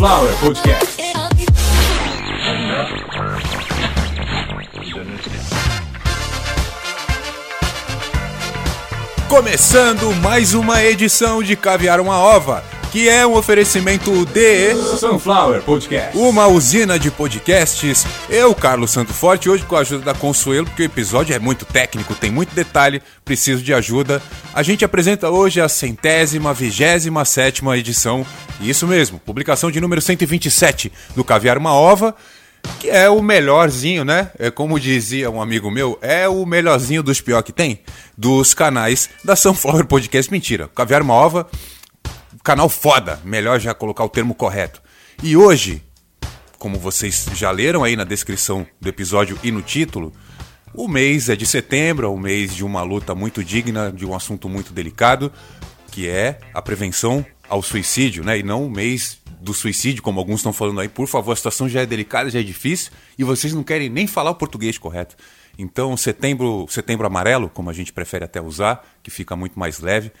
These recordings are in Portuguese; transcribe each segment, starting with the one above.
Sunflower Podcast. Começando mais uma edição de Caviar uma Ova, que é um oferecimento de Sunflower Podcast. uma usina de podcasts. Eu, Carlos Santo Forte, hoje com a ajuda da Consuelo, porque o episódio é muito técnico, tem muito detalhe, preciso de ajuda. A gente apresenta hoje a centésima, vigésima sétima edição, isso mesmo, publicação de número 127 do Caviar uma Ova. Que é o melhorzinho, né? É como dizia um amigo meu, é o melhorzinho dos pior que tem, dos canais da Sunflower Podcast. Mentira, Caviar uma Ova, canal foda, melhor já colocar o termo correto. E hoje, como vocês já leram aí na descrição do episódio e no título, o mês é de setembro, é um mês de uma luta muito digna, de um assunto muito delicado, que é a prevenção ao suicídio, né? E não o mês do suicídio, como alguns estão falando aí. Por favor, a situação já é delicada, já é difícil, e vocês não querem nem falar o português correto. Então, setembro, setembro amarelo, como a gente prefere até usar, que fica muito mais leve,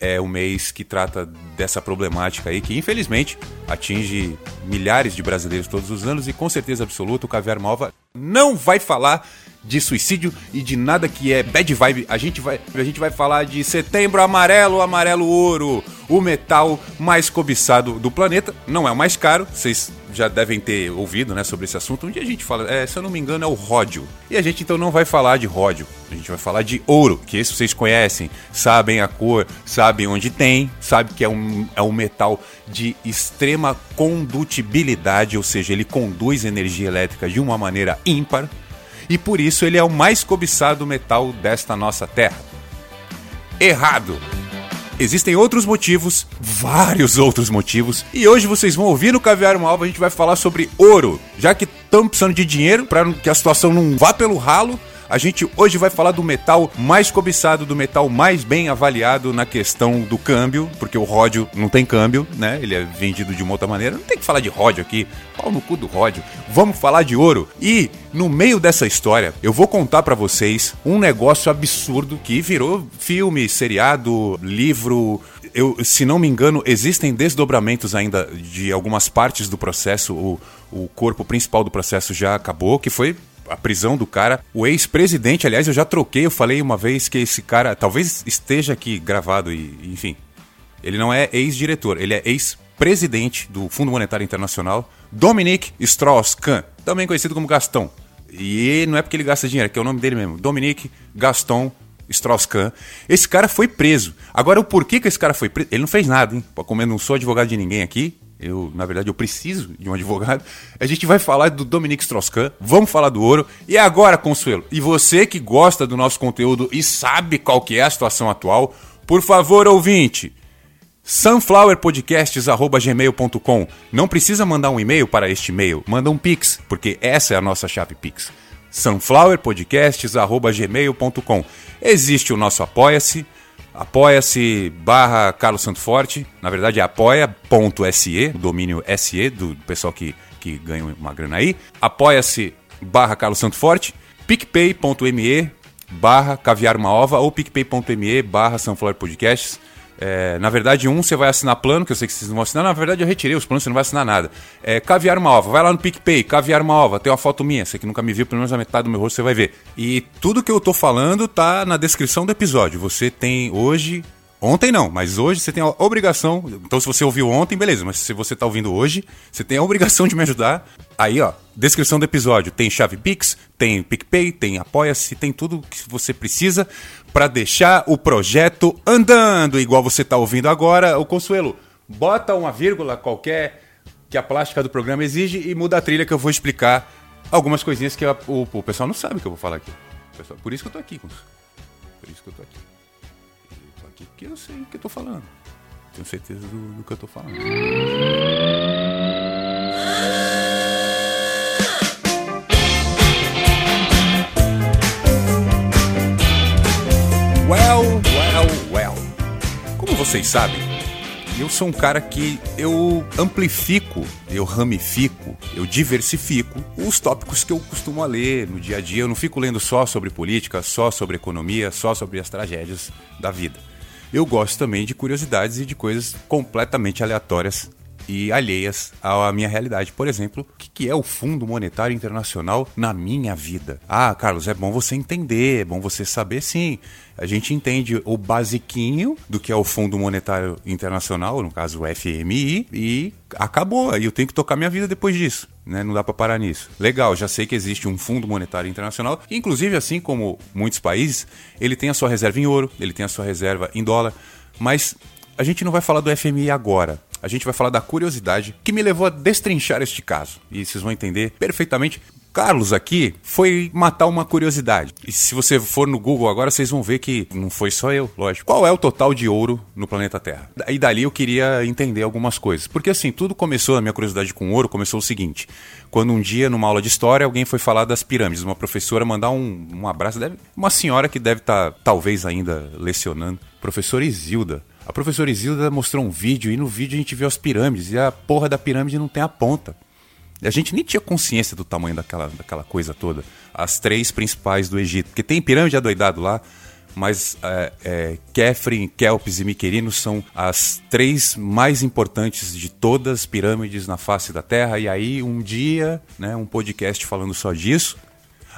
é o mês que trata dessa problemática aí, que infelizmente atinge milhares de brasileiros todos os anos, e com certeza absoluta o Caviar Malva não vai falar de suicídio e de nada que é bad vibe. A gente vai, a gente vai falar de setembro amarelo, amarelo ouro, o metal mais cobiçado do planeta. Não é o mais caro, vocês já devem ter ouvido, né, sobre esse assunto. Um dia a gente fala, é, se eu não me engano, é o ródio. E a gente então não vai falar de ródio, a gente vai falar de ouro, que esse vocês conhecem, sabem a cor, sabem onde tem, sabe que é um, é um metal de extrema condutibilidade, ou seja, ele conduz energia elétrica de uma maneira ímpar e por isso ele é o mais cobiçado metal desta nossa terra. Errado! Existem outros motivos, vários outros motivos, e hoje vocês vão ouvir no Caviar uma Alva, a gente vai falar sobre ouro. Já que estamos precisando de dinheiro para que a situação não vá pelo ralo, a gente hoje vai falar do metal mais cobiçado, do metal mais bem avaliado na questão do câmbio, porque o ródio não tem câmbio, né? Ele é vendido de uma outra maneira. Não tem que falar de ródio aqui, pau no cu do ródio. Vamos falar de ouro. E no meio dessa história, eu vou contar para vocês um negócio absurdo que virou filme, seriado, livro, eu, se não me engano, existem desdobramentos ainda de algumas partes do processo. O, o corpo principal do processo já acabou, que foi a prisão do cara. O ex-presidente, aliás, eu já troquei, eu falei uma vez que esse cara talvez esteja aqui gravado e, enfim. Ele não é ex-diretor, ele é ex-presidente do Fundo Monetário Internacional, Dominique Strauss-Kahn, também conhecido como Gastão. E não é porque ele gasta dinheiro, é que é o nome dele mesmo, Dominique Gaston Strauss-Kahn. Esse cara foi preso. Agora, o porquê que esse cara foi preso? Ele não fez nada, hein? Como eu não sou advogado de ninguém aqui, eu, na verdade, eu preciso de um advogado. A gente vai falar do Dominique Strauss-Kahn, vamos falar do ouro. E agora, Consuelo, e você que gosta do nosso conteúdo e sabe qual que é a situação atual, por favor, ouvinte, sunflowerpodcasts.gmail.com Não precisa mandar um e-mail para este e-mail, manda um pix, porque essa é a nossa chave pix. sunflowerpodcasts.gmail.com Existe o nosso Apoia-se, apoia-se barra Carlos Santo Forte, na verdade é apoia.se, o domínio SE do pessoal que, que ganha uma grana aí, apoia-se barra Carlos Santo Forte, picpay.me barra caviar uma ova ou picpay.me barra Sunflower Podcasts. É, na verdade, um você vai assinar plano, que eu sei que vocês não vão assinar. Na verdade, eu retirei os planos, você não vai assinar nada. É, caviar uma ova, vai lá no PicPay, caviar uma ova, tem uma foto minha, você que nunca me viu, pelo menos a metade do meu rosto você vai ver. E tudo que eu tô falando tá na descrição do episódio. Você tem hoje. Ontem não, mas hoje você tem a obrigação. Então, se você ouviu ontem, beleza, mas se você tá ouvindo hoje, você tem a obrigação de me ajudar. Aí, ó, descrição do episódio: tem chave Pix, tem PicPay, tem Apoia-se, tem tudo que você precisa para deixar o projeto andando, igual você tá ouvindo agora. O Consuelo, bota uma vírgula qualquer que a plástica do programa exige e muda a trilha que eu vou explicar algumas coisinhas que a- o, o pessoal não sabe que eu vou falar aqui. Pessoal, por isso que eu tô aqui, Consuelo. Por isso que eu tô aqui. Eu tô aqui porque eu sei o que eu tô falando. Tenho certeza do, do que eu tô falando. Vocês sabem, eu sou um cara que eu amplifico, eu ramifico, eu diversifico os tópicos que eu costumo ler no dia a dia. Eu não fico lendo só sobre política, só sobre economia, só sobre as tragédias da vida. Eu gosto também de curiosidades e de coisas completamente aleatórias e alheias à minha realidade. Por exemplo, o que é o Fundo Monetário Internacional na minha vida? Ah, Carlos, é bom você entender, é bom você saber sim. A gente entende o basiquinho do que é o Fundo Monetário Internacional, no caso o FMI, e acabou. Aí eu tenho que tocar minha vida depois disso. Né? Não dá para parar nisso. Legal, já sei que existe um Fundo Monetário Internacional, inclusive assim como muitos países, ele tem a sua reserva em ouro, ele tem a sua reserva em dólar, mas a gente não vai falar do FMI agora. A gente vai falar da curiosidade que me levou a destrinchar este caso. E vocês vão entender perfeitamente Carlos aqui foi matar uma curiosidade. E se você for no Google agora, vocês vão ver que não foi só eu, lógico. Qual é o total de ouro no planeta Terra? E dali eu queria entender algumas coisas. Porque assim, tudo começou, a minha curiosidade com ouro começou o seguinte. Quando um dia, numa aula de história, alguém foi falar das pirâmides. Uma professora mandar um, um abraço. Deve, uma senhora que deve estar, tá, talvez, ainda lecionando. Professora Isilda. A professora Isilda mostrou um vídeo e no vídeo a gente viu as pirâmides. E a porra da pirâmide não tem a ponta. A gente nem tinha consciência do tamanho daquela, daquela coisa toda. As três principais do Egito. Porque tem pirâmide adoidado lá, mas é, é, Kefren, Kelps e Miquerino são as três mais importantes de todas as pirâmides na face da Terra. E aí, um dia, né, um podcast falando só disso.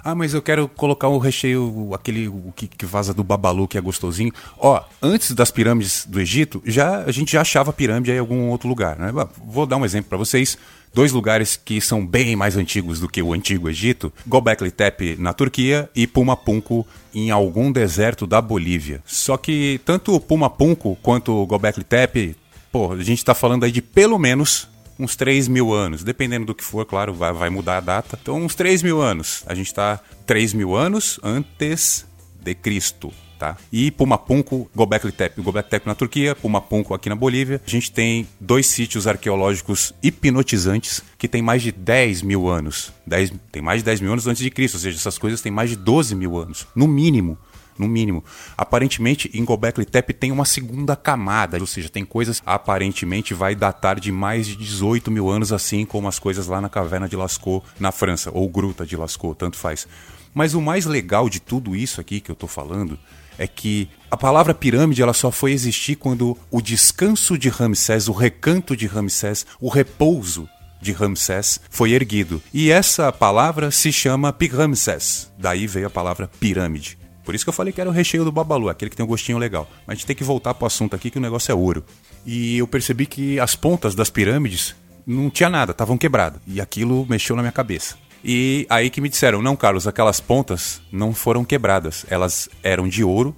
Ah, mas eu quero colocar o recheio, aquele o que, que vaza do babalu, que é gostosinho. Ó, antes das pirâmides do Egito, já a gente já achava pirâmide em algum outro lugar, né? Vou dar um exemplo para vocês dois lugares que são bem mais antigos do que o antigo Egito, Gobekli Tepe na Turquia e Pumapunku em algum deserto da Bolívia. Só que tanto o quanto o Gobekli Tepe, pô, a gente está falando aí de pelo menos uns 3 mil anos, dependendo do que for, claro, vai, vai mudar a data. Então, uns 3 mil anos. A gente está 3 mil anos antes de Cristo tá? E Pumapunku, Gobekli Tepe. Gobekli Tepe na Turquia, Pumapunku aqui na Bolívia. A gente tem dois sítios arqueológicos hipnotizantes que têm mais de 10 mil anos. 10, tem mais de 10 mil anos antes de Cristo, ou seja, essas coisas têm mais de 12 mil anos, no mínimo no mínimo. Aparentemente, em Gobekli Tepe tem uma segunda camada, ou seja, tem coisas aparentemente vai datar de mais de 18 mil anos, assim como as coisas lá na caverna de Lascaux, na França, ou Gruta de Lascaux, tanto faz. Mas o mais legal de tudo isso aqui que eu estou falando é que a palavra pirâmide ela só foi existir quando o descanso de Ramsés, o recanto de Ramsés, o repouso de Ramsés foi erguido. E essa palavra se chama Piramsés. Daí veio a palavra pirâmide. Por isso que eu falei que era o recheio do babalu, aquele que tem um gostinho legal. Mas a gente tem que voltar para o assunto aqui que o negócio é ouro. E eu percebi que as pontas das pirâmides não tinha nada, estavam quebradas. E aquilo mexeu na minha cabeça. E aí que me disseram: não, Carlos, aquelas pontas não foram quebradas, elas eram de ouro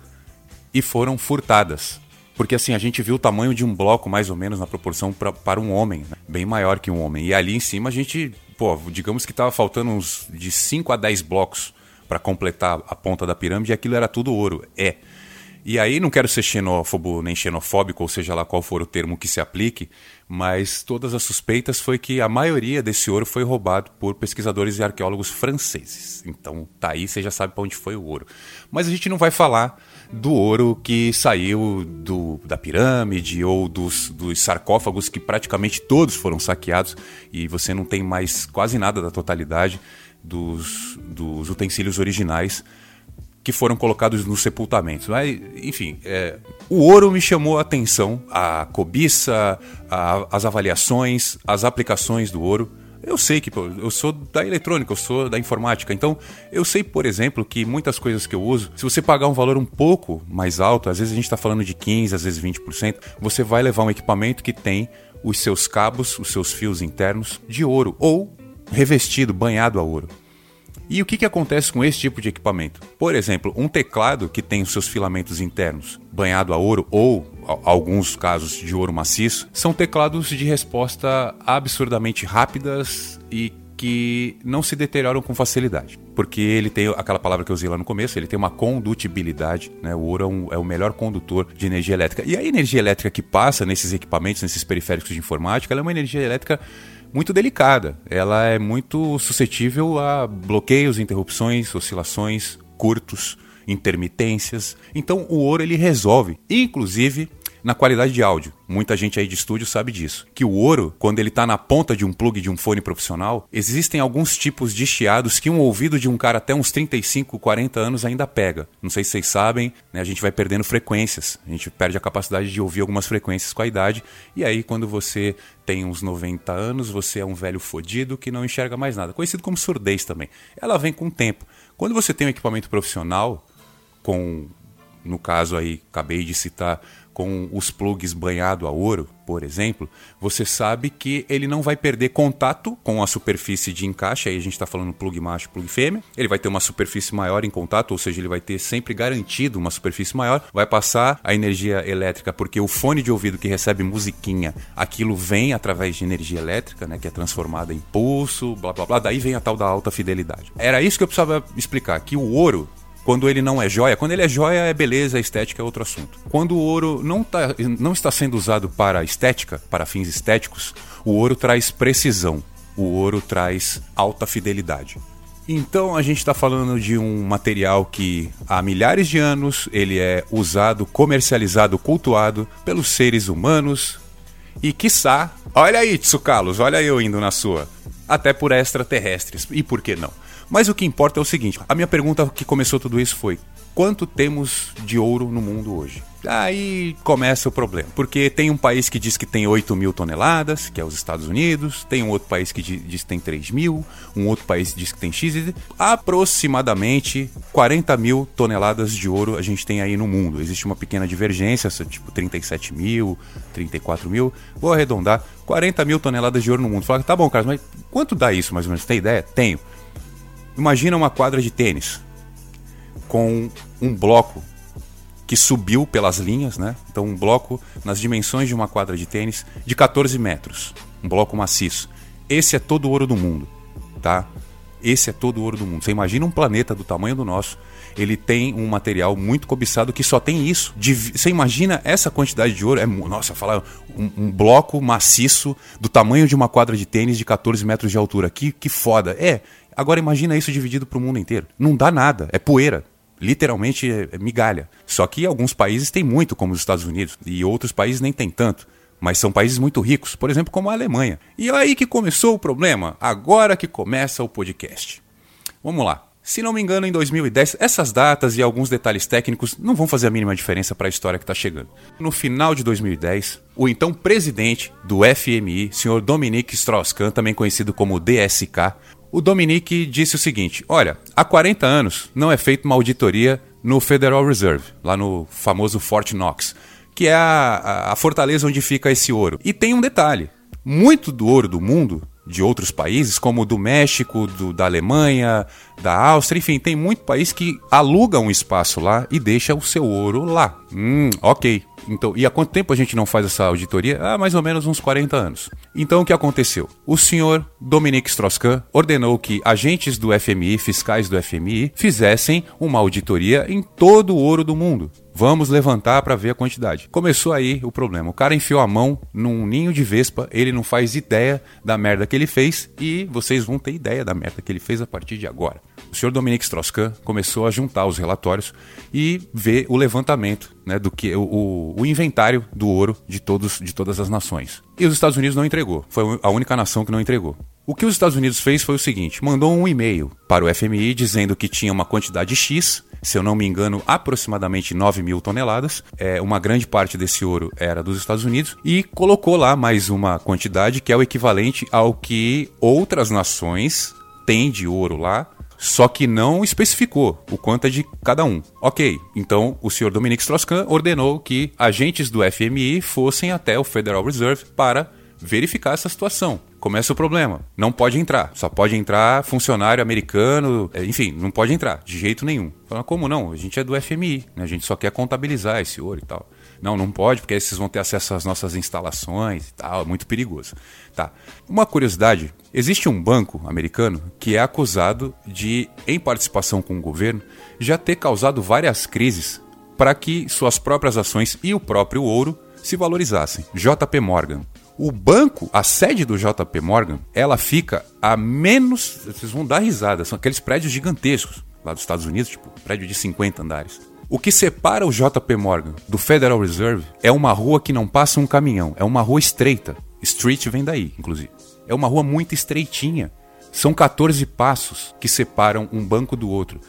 e foram furtadas. Porque assim, a gente viu o tamanho de um bloco mais ou menos na proporção pra, para um homem, né? bem maior que um homem. E ali em cima a gente, pô, digamos que estava faltando uns de 5 a 10 blocos para completar a ponta da pirâmide aquilo era tudo ouro. É. E aí não quero ser xenófobo nem xenofóbico, ou seja lá qual for o termo que se aplique, mas todas as suspeitas foi que a maioria desse ouro foi roubado por pesquisadores e arqueólogos franceses. Então tá aí, você já sabe para onde foi o ouro. Mas a gente não vai falar do ouro que saiu do, da pirâmide ou dos, dos sarcófagos que praticamente todos foram saqueados e você não tem mais quase nada da totalidade dos, dos utensílios originais que foram colocados nos sepultamentos. Mas, enfim, é, o ouro me chamou a atenção, a cobiça, a, as avaliações, as aplicações do ouro. Eu sei que eu sou da eletrônica, eu sou da informática, então eu sei, por exemplo, que muitas coisas que eu uso, se você pagar um valor um pouco mais alto, às vezes a gente está falando de 15%, às vezes 20%, você vai levar um equipamento que tem os seus cabos, os seus fios internos de ouro ou revestido, banhado a ouro. E o que, que acontece com esse tipo de equipamento? Por exemplo, um teclado que tem os seus filamentos internos banhado a ouro ou alguns casos de ouro maciço, são teclados de resposta absurdamente rápidas e que não se deterioram com facilidade. Porque ele tem aquela palavra que eu usei lá no começo, ele tem uma condutibilidade, né? O ouro é, um, é, o melhor condutor de energia elétrica. E a energia elétrica que passa nesses equipamentos, nesses periféricos de informática, ela é uma energia elétrica muito delicada. Ela é muito suscetível a bloqueios, interrupções, oscilações, curtos, intermitências. Então o ouro ele resolve. Inclusive na qualidade de áudio. Muita gente aí de estúdio sabe disso. Que o ouro, quando ele está na ponta de um plug de um fone profissional, existem alguns tipos de chiados que um ouvido de um cara até uns 35, 40 anos ainda pega. Não sei se vocês sabem, né, a gente vai perdendo frequências. A gente perde a capacidade de ouvir algumas frequências com a idade. E aí, quando você tem uns 90 anos, você é um velho fodido que não enxerga mais nada. Conhecido como surdez também. Ela vem com o tempo. Quando você tem um equipamento profissional, com, no caso aí, acabei de citar com os plugs banhado a ouro, por exemplo, você sabe que ele não vai perder contato com a superfície de encaixe, aí a gente está falando plug macho, plug fêmea, ele vai ter uma superfície maior em contato, ou seja, ele vai ter sempre garantido uma superfície maior, vai passar a energia elétrica, porque o fone de ouvido que recebe musiquinha, aquilo vem através de energia elétrica, né, que é transformada em pulso, blá blá blá, daí vem a tal da alta fidelidade. Era isso que eu precisava explicar, que o ouro quando ele não é joia. Quando ele é joia, é beleza, estética é outro assunto. Quando o ouro não, tá, não está sendo usado para estética, para fins estéticos, o ouro traz precisão, o ouro traz alta fidelidade. Então a gente está falando de um material que há milhares de anos ele é usado, comercializado, cultuado pelos seres humanos e quiçá, olha aí Tsukalos, olha eu indo na sua, até por extraterrestres. E por que não? Mas o que importa é o seguinte: a minha pergunta que começou tudo isso foi: quanto temos de ouro no mundo hoje? Aí começa o problema, porque tem um país que diz que tem 8 mil toneladas, que é os Estados Unidos, tem um outro país que diz que tem 3 mil, um outro país diz que tem X, aproximadamente 40 mil toneladas de ouro a gente tem aí no mundo. Existe uma pequena divergência, tipo 37 mil, 34 mil, vou arredondar, 40 mil toneladas de ouro no mundo. Fala, tá bom, Carlos, mas quanto dá isso mais ou menos? Tem ideia? Tenho. Imagina uma quadra de tênis com um bloco que subiu pelas linhas, né? Então um bloco nas dimensões de uma quadra de tênis de 14 metros, um bloco maciço. Esse é todo o ouro do mundo, tá? Esse é todo o ouro do mundo. Você imagina um planeta do tamanho do nosso, ele tem um material muito cobiçado que só tem isso. Você imagina essa quantidade de ouro? É, nossa, falar um, um, bloco maciço do tamanho de uma quadra de tênis de 14 metros de altura. Que, que foda. É, Agora imagina isso dividido para o mundo inteiro. Não dá nada, é poeira. Literalmente é, é migalha. Só que alguns países têm muito, como os Estados Unidos, e outros países nem têm tanto. Mas são países muito ricos, por exemplo, como a Alemanha. E é aí que começou o problema, agora que começa o podcast. Vamos lá. Se não me engano, em 2010, essas datas e alguns detalhes técnicos não vão fazer a mínima diferença para a história que está chegando. No final de 2010, o então presidente do FMI, Sr. Dominique Strauss-Kahn, também conhecido como DSK, o Dominique disse o seguinte: Olha, há 40 anos não é feita uma auditoria no Federal Reserve, lá no famoso Fort Knox, que é a, a, fortaleza onde fica esse ouro. E tem um detalhe: muito do ouro do mundo de outros países, como do México, do, da Alemanha, da Áustria, enfim, tem muito país que aluga um espaço lá e deixa o seu ouro lá. Hum, ok. Então, e há quanto tempo a gente não faz essa auditoria? Há mais ou menos uns 40 anos. Então o que aconteceu? O senhor Dominique Strauss-Kahn ordenou que agentes do FMI, fiscais do FMI, fizessem uma auditoria em todo o ouro do mundo. Vamos levantar para ver a quantidade. Começou aí o problema. O cara enfiou a mão num ninho de vespa, ele não faz ideia da merda que ele fez e vocês vão ter ideia da merda que ele fez a partir de agora. O senhor Dominique Strauss-Kahn começou a juntar os relatórios e ver o levantamento né, do que o, o, inventário do ouro de, todos, de todas as nações. E os Estados Unidos não entregou. Foi a única nação que não entregou. O que os Estados Unidos fez foi o seguinte: mandou um e-mail para o FMI dizendo que tinha uma quantidade X, se eu não me engano, aproximadamente 9 mil toneladas. É, uma grande parte desse ouro era dos Estados Unidos, e colocou lá mais uma quantidade que é o equivalente ao que outras nações têm de ouro lá só que não especificou o quanto é de cada um. Ok, então o senhor Dominique Strauss-Kahn ordenou que agentes do FMI fossem até o Federal Reserve para verificar essa situação. Começa o problema. Não pode entrar. Só pode entrar funcionário americano. É, enfim, não pode entrar de jeito nenhum. Fala, como não? A gente é do FMI. Né? A gente só quer contabilizar esse ouro e tal. Não, não pode, porque aí vocês vão ter acesso às nossas instalações e tal. É muito perigoso. Tá. Uma curiosidade: existe um banco americano que é acusado de, em participação com o governo, já ter causado várias crises para que suas próprias ações e o próprio ouro se valorizassem. JP Morgan. O banco, a sede do JP Morgan, ela fica a menos. Vocês vão dar risada, são aqueles prédios gigantescos lá dos Estados Unidos, tipo, prédio de 50 andares. O que separa o JP Morgan do Federal Reserve é uma rua que não passa um caminhão, é uma rua estreita. Street vem daí, inclusive. É uma rua muito estreitinha. São 14 passos que separam um banco do outro.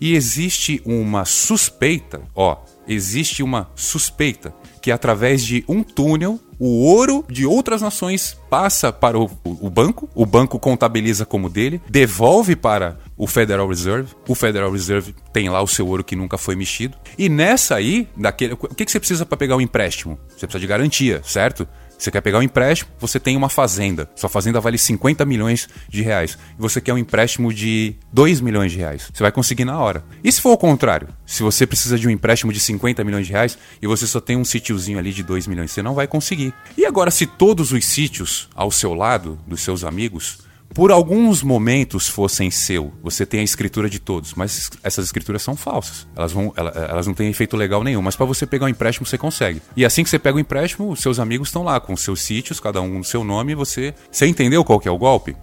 E existe uma suspeita, ó, existe uma suspeita que através de um túnel o ouro de outras nações passa para o, o, banco, o banco contabiliza como dele, devolve para o Federal Reserve, o Federal Reserve tem lá o seu ouro que nunca foi mexido. E nessa aí, daquele, o que, que você precisa para pegar um empréstimo? Você precisa de garantia, certo? Você quer pegar um empréstimo, você tem uma fazenda. Sua fazenda vale 50 milhões de reais. E você quer um empréstimo de 2 milhões de reais. Você vai conseguir na hora. E se for o contrário? Se você precisa de um empréstimo de 50 milhões de reais e você só tem um sítiozinho ali de 2 milhões, você não vai conseguir. E agora, se todos os sítios ao seu lado, dos seus amigos, por alguns momentos fossem seu, você tem a escritura de todos, mas essas escrituras são falsas. Elas, vão, elas não têm efeito legal nenhum, mas para você pegar um empréstimo você consegue. E assim que você pega o empréstimo, seus amigos estão lá com seus sítios, cada um no seu nome, você. Você entendeu qual que é o golpe?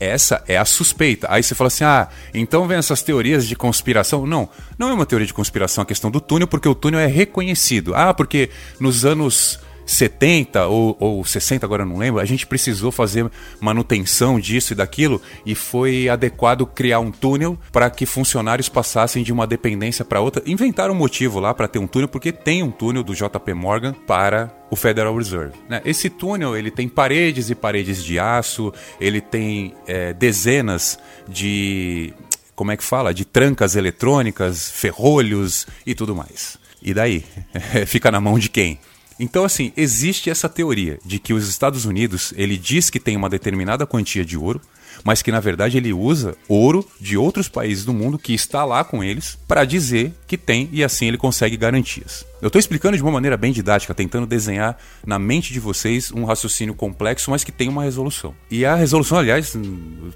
Essa é a suspeita. Aí você fala assim: ah, então vem essas teorias de conspiração. Não, não é uma teoria de conspiração a questão do túnel, porque o túnel é reconhecido. Ah, porque nos anos 70 ou, ou 60, agora não lembro, a gente precisou fazer manutenção disso e daquilo e foi adequado criar um túnel para que funcionários passassem de uma dependência para outra. Inventaram um motivo lá para ter um túnel, porque tem um túnel do JP Morgan para o Federal Reserve. Né? Esse túnel ele tem paredes e paredes de aço, ele tem é, dezenas de como é que fala? De trancas eletrônicas, ferrolhos e tudo mais. E daí? Fica na mão de quem? Então, assim, existe essa teoria de que os Estados Unidos, ele diz que tem uma determinada quantia de ouro, mas que na verdade ele usa ouro de outros países do mundo que está lá com eles para dizer que tem e assim ele consegue garantias. Eu estou explicando de uma maneira bem didática, tentando desenhar na mente de vocês um raciocínio complexo, mas que tem uma resolução. E a resolução, aliás,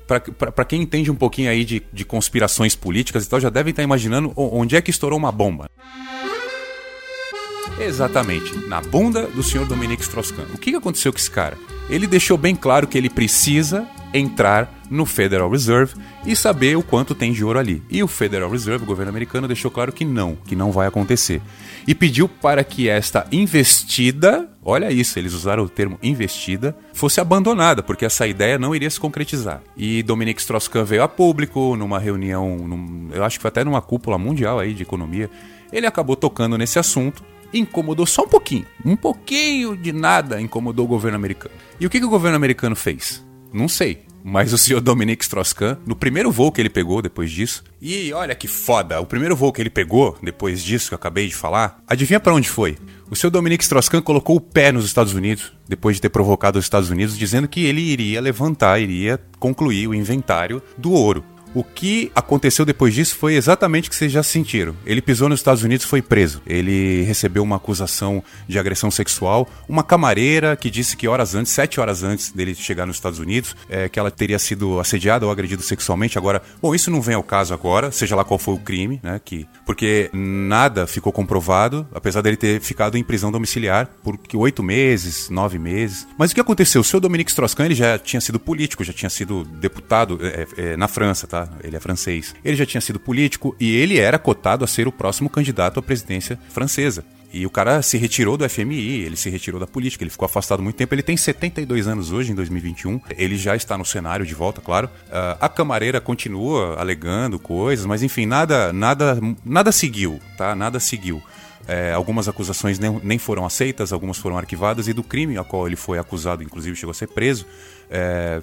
para quem entende um pouquinho aí de, de conspirações políticas e tal, já devem estar imaginando onde é que estourou uma bomba. Exatamente, na bunda do senhor Dominique Strauss-Kahn. O que aconteceu com esse cara? Ele deixou bem claro que ele precisa entrar no Federal Reserve e saber o quanto tem de ouro ali. E o Federal Reserve, o governo americano, deixou claro que não, que não vai acontecer. E pediu para que esta investida, olha isso, eles usaram o termo investida, fosse abandonada, porque essa ideia não iria se concretizar. E Dominique Strauss-Kahn veio a público numa reunião, num, eu acho que foi até numa cúpula mundial aí de economia. Ele acabou tocando nesse assunto incomodou só um pouquinho. Um pouquinho de nada incomodou o governo americano. E o que, que o governo americano fez? Não sei. Mas o senhor Dominique Strauss-Kahn, no primeiro voo que ele pegou depois disso, e olha que foda, o primeiro voo que ele pegou depois disso que eu acabei de falar, adivinha para onde foi? O senhor Dominique Strauss-Kahn colocou o pé nos Estados Unidos, depois de ter provocado os Estados Unidos, dizendo que ele iria levantar, iria concluir o inventário do ouro. O que aconteceu depois disso foi exatamente o que vocês já sentiram. Ele pisou nos Estados Unidos foi preso. Ele recebeu uma acusação de agressão sexual. Uma camareira que disse que horas antes, sete horas antes dele chegar nos Estados Unidos, é, que ela teria sido assediada ou agredida sexualmente. Agora, bom, isso não vem ao caso agora, seja lá qual foi o crime, né? Que, porque nada ficou comprovado, apesar dele ter ficado em prisão domiciliar por oito meses, nove meses. Mas o que aconteceu? O seu Dominique Strauss-Kahn ele já tinha sido político, já tinha sido deputado é, é, na França, tá? Ele é francês. Ele já tinha sido político e ele era cotado a ser o próximo candidato à presidência francesa. E o cara se retirou do FMI, ele se retirou da política, ele ficou afastado muito tempo. Ele tem 72 anos hoje, em 2021. Ele já está no cenário de volta, claro. Uh, a camareira continua alegando coisas, mas enfim, nada, nada, nada seguiu, tá? Nada seguiu. É, algumas acusações nem, nem, foram aceitas, algumas foram arquivadas, e do crime a qual ele foi acusado, inclusive chegou a ser preso, é,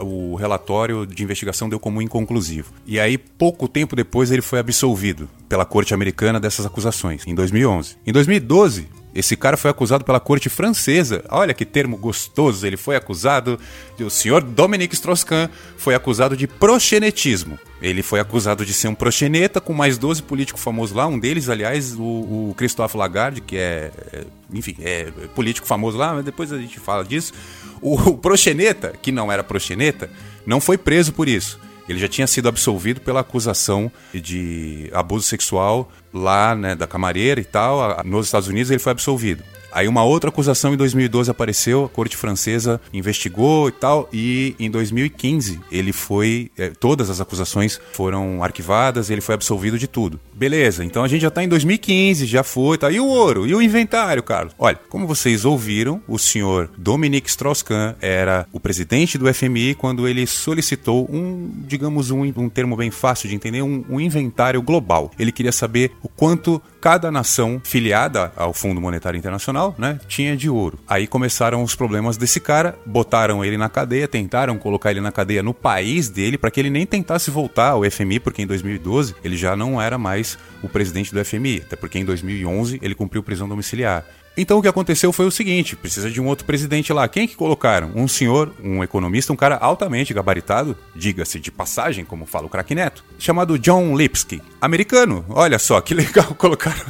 o relatório de investigação deu como inconclusivo. E aí, pouco tempo depois, ele foi absolvido pela corte americana dessas acusações, em 2011. Em 2012, esse cara foi acusado pela corte francesa. Olha que termo gostoso. Ele foi acusado. O senhor Dominique Strauss-Kahn foi acusado de proxenetismo. Ele foi acusado de ser um proxeneta com mais 12 políticos famosos lá. Um deles, aliás, o, o Christophe Lagarde, que é, é, enfim, é político famoso lá, mas depois a gente fala disso. O, proxeneta, que não era proxeneta, não foi preso por isso. Ele já tinha sido absolvido pela acusação de abuso sexual lá, né, da camareira e tal. Nos Estados Unidos ele foi absolvido. Aí uma outra acusação em 2012 apareceu, a corte francesa investigou e tal, e em 2015 ele foi. É, todas as acusações foram arquivadas, ele foi absolvido de tudo. Beleza, então a gente já tá em 2015, já foi, tá? E o ouro? E o inventário, Carlos? Olha, como vocês ouviram, o senhor Dominique Strauss-Kahn era o presidente do FMI quando ele solicitou um, digamos, um, um termo bem fácil de entender, um, um inventário global. Ele queria saber o quanto cada nação filiada ao Fundo Monetário Internacional, né, tinha de ouro. Aí começaram os problemas desse cara, botaram ele na cadeia, tentaram colocar ele na cadeia no país dele para que ele nem tentasse voltar ao FMI, porque em 2012 ele já não era mais o presidente do FMI, até porque em 2011 ele cumpriu prisão domiciliar. Então o que aconteceu foi o seguinte: precisa de um outro presidente lá. Quem que colocaram? Um senhor, um economista, um cara altamente gabaritado, diga-se de passagem, como fala o craque Neto, chamado John Lipsky. Americano. Olha só que legal colocaram.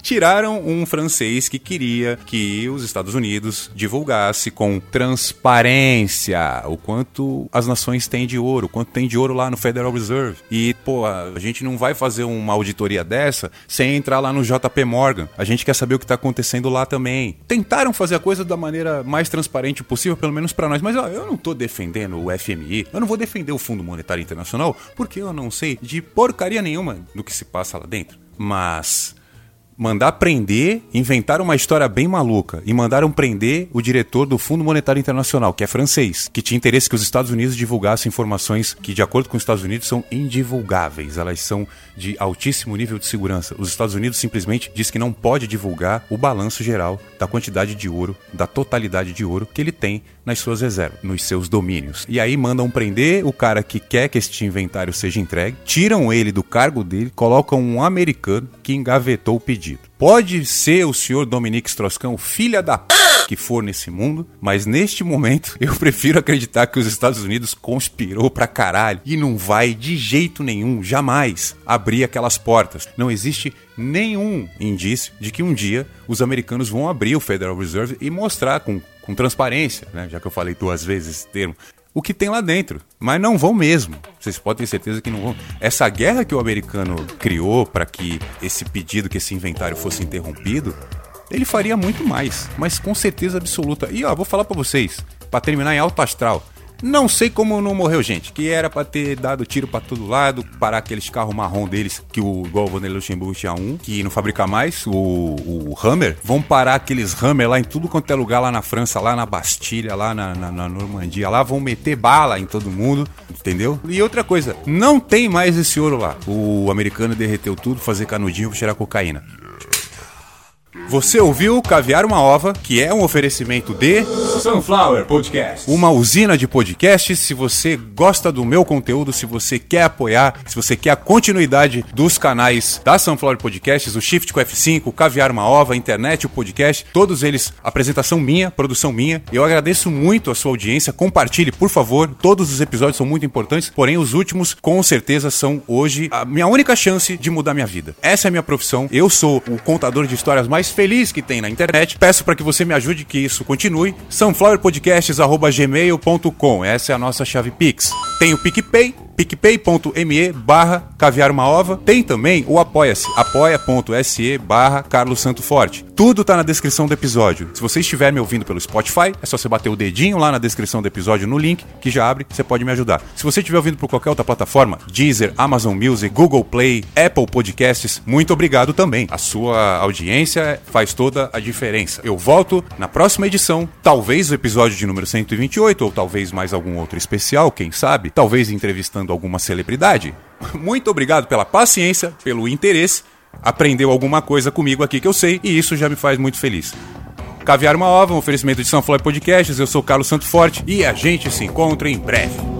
tiraram um francês que queria que os Estados Unidos divulgasse com transparência o quanto as nações têm de ouro, o quanto tem de ouro lá no Federal Reserve. E, pô, a gente não vai fazer uma auditoria dessa sem entrar lá no JP Morgan. A gente quer saber o que está acontecendo lá também. Tentaram fazer a coisa da maneira mais transparente possível, pelo menos para nós. Mas ó, eu não tô defendendo o FMI, eu não vou defender o Fundo Monetário Internacional, porque eu não sei de porcaria nenhuma do que se passa lá dentro. Mas mandar prender, inventaram uma história bem maluca e mandaram prender o diretor do Fundo Monetário Internacional, que é francês, que tinha interesse que os Estados Unidos divulgassem informações que, de acordo com os Estados Unidos, são indivulgáveis. Elas são de altíssimo nível de segurança. Os Estados Unidos simplesmente diz que não pode divulgar o balanço geral da quantidade de ouro, da totalidade de ouro que ele tem nas suas reservas, nos seus domínios. E aí mandam prender o cara que quer que este inventário seja entregue, tiram ele do cargo dele, colocam um americano que engavetou o pedido. Pode ser o senhor Dominique Strauss-Kahn, filha da p que for nesse mundo, mas neste momento eu prefiro acreditar que os Estados Unidos conspirou pra caralho e não vai de jeito nenhum, jamais, abrir aquelas portas. Não existe nenhum indício de que um dia os americanos vão abrir o Federal Reserve e mostrar com, com transparência, né? já que eu falei duas vezes esse termo, o que tem lá dentro. Mas não vão mesmo. Vocês podem ter certeza que não vão. Essa guerra que o americano criou para que esse pedido, que esse inventário fosse interrompido, ele faria muito mais, mas com certeza absoluta. E ó, vou falar para vocês, para terminar em alto astral. Não sei como não morreu gente, que era para ter dado tiro para todo lado, parar aqueles carros marrom deles, que o igual Luxemburgo tinha um, que não fabrica mais, o, o Hammer. Vão parar aqueles Hammer lá em tudo quanto é lugar lá na França, lá na Bastilha, lá na, na, na Normandia, lá vão meter bala em todo mundo, entendeu? E outra coisa, não tem mais esse ouro lá. O americano derreteu tudo, fazer canudinho pra tirar cocaína. Você ouviu Caviar uma Ova, que é um oferecimento de Sunflower Podcast. uma usina de podcasts. Se você gosta do meu conteúdo, se você quer apoiar, se você quer a continuidade dos canais da Sunflower Podcasts, o Shift com F5, o Caviar uma Ova, internet, o podcast, todos eles, apresentação minha, produção minha. Eu agradeço muito a sua audiência. Compartilhe, por favor. Todos os episódios são muito importantes, porém os últimos, com certeza, são hoje a minha única chance de mudar minha vida. Essa é a minha profissão. Eu sou o contador de histórias mais feliz que tem na internet. Peço para que você me ajude que isso continue. sunflowerpodcasts.gmail.com Essa é a nossa chave Pix. Tem o PicPay, picpay.me barra caviar uma ova. Tem também o apoia-se, apoia.se barra Carlos Santo Forte. Tudo tá na descrição do episódio. Se você estiver me ouvindo pelo Spotify, é só você bater o dedinho lá na descrição do episódio no link que já abre, você pode me ajudar. Se você estiver ouvindo por qualquer outra plataforma, Deezer, Amazon Music, Google Play, Apple Podcasts, muito obrigado também. A sua audiência faz toda a diferença. Eu volto na próxima edição, talvez o episódio de número 128 ou talvez mais algum outro especial, quem sabe, talvez entrevistando alguma celebridade. Muito obrigado pela paciência, pelo interesse. Aprendeu alguma coisa comigo aqui que eu sei e isso já me faz muito feliz. Caviar uma ova, um oferecimento de São Floyd Podcasts. Eu sou Carlos Santo Forte e a gente se encontra em breve.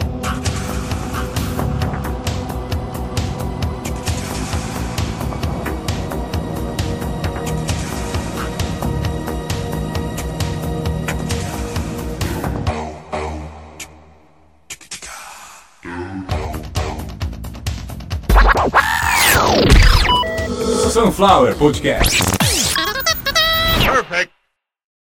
Sunflower Podcast.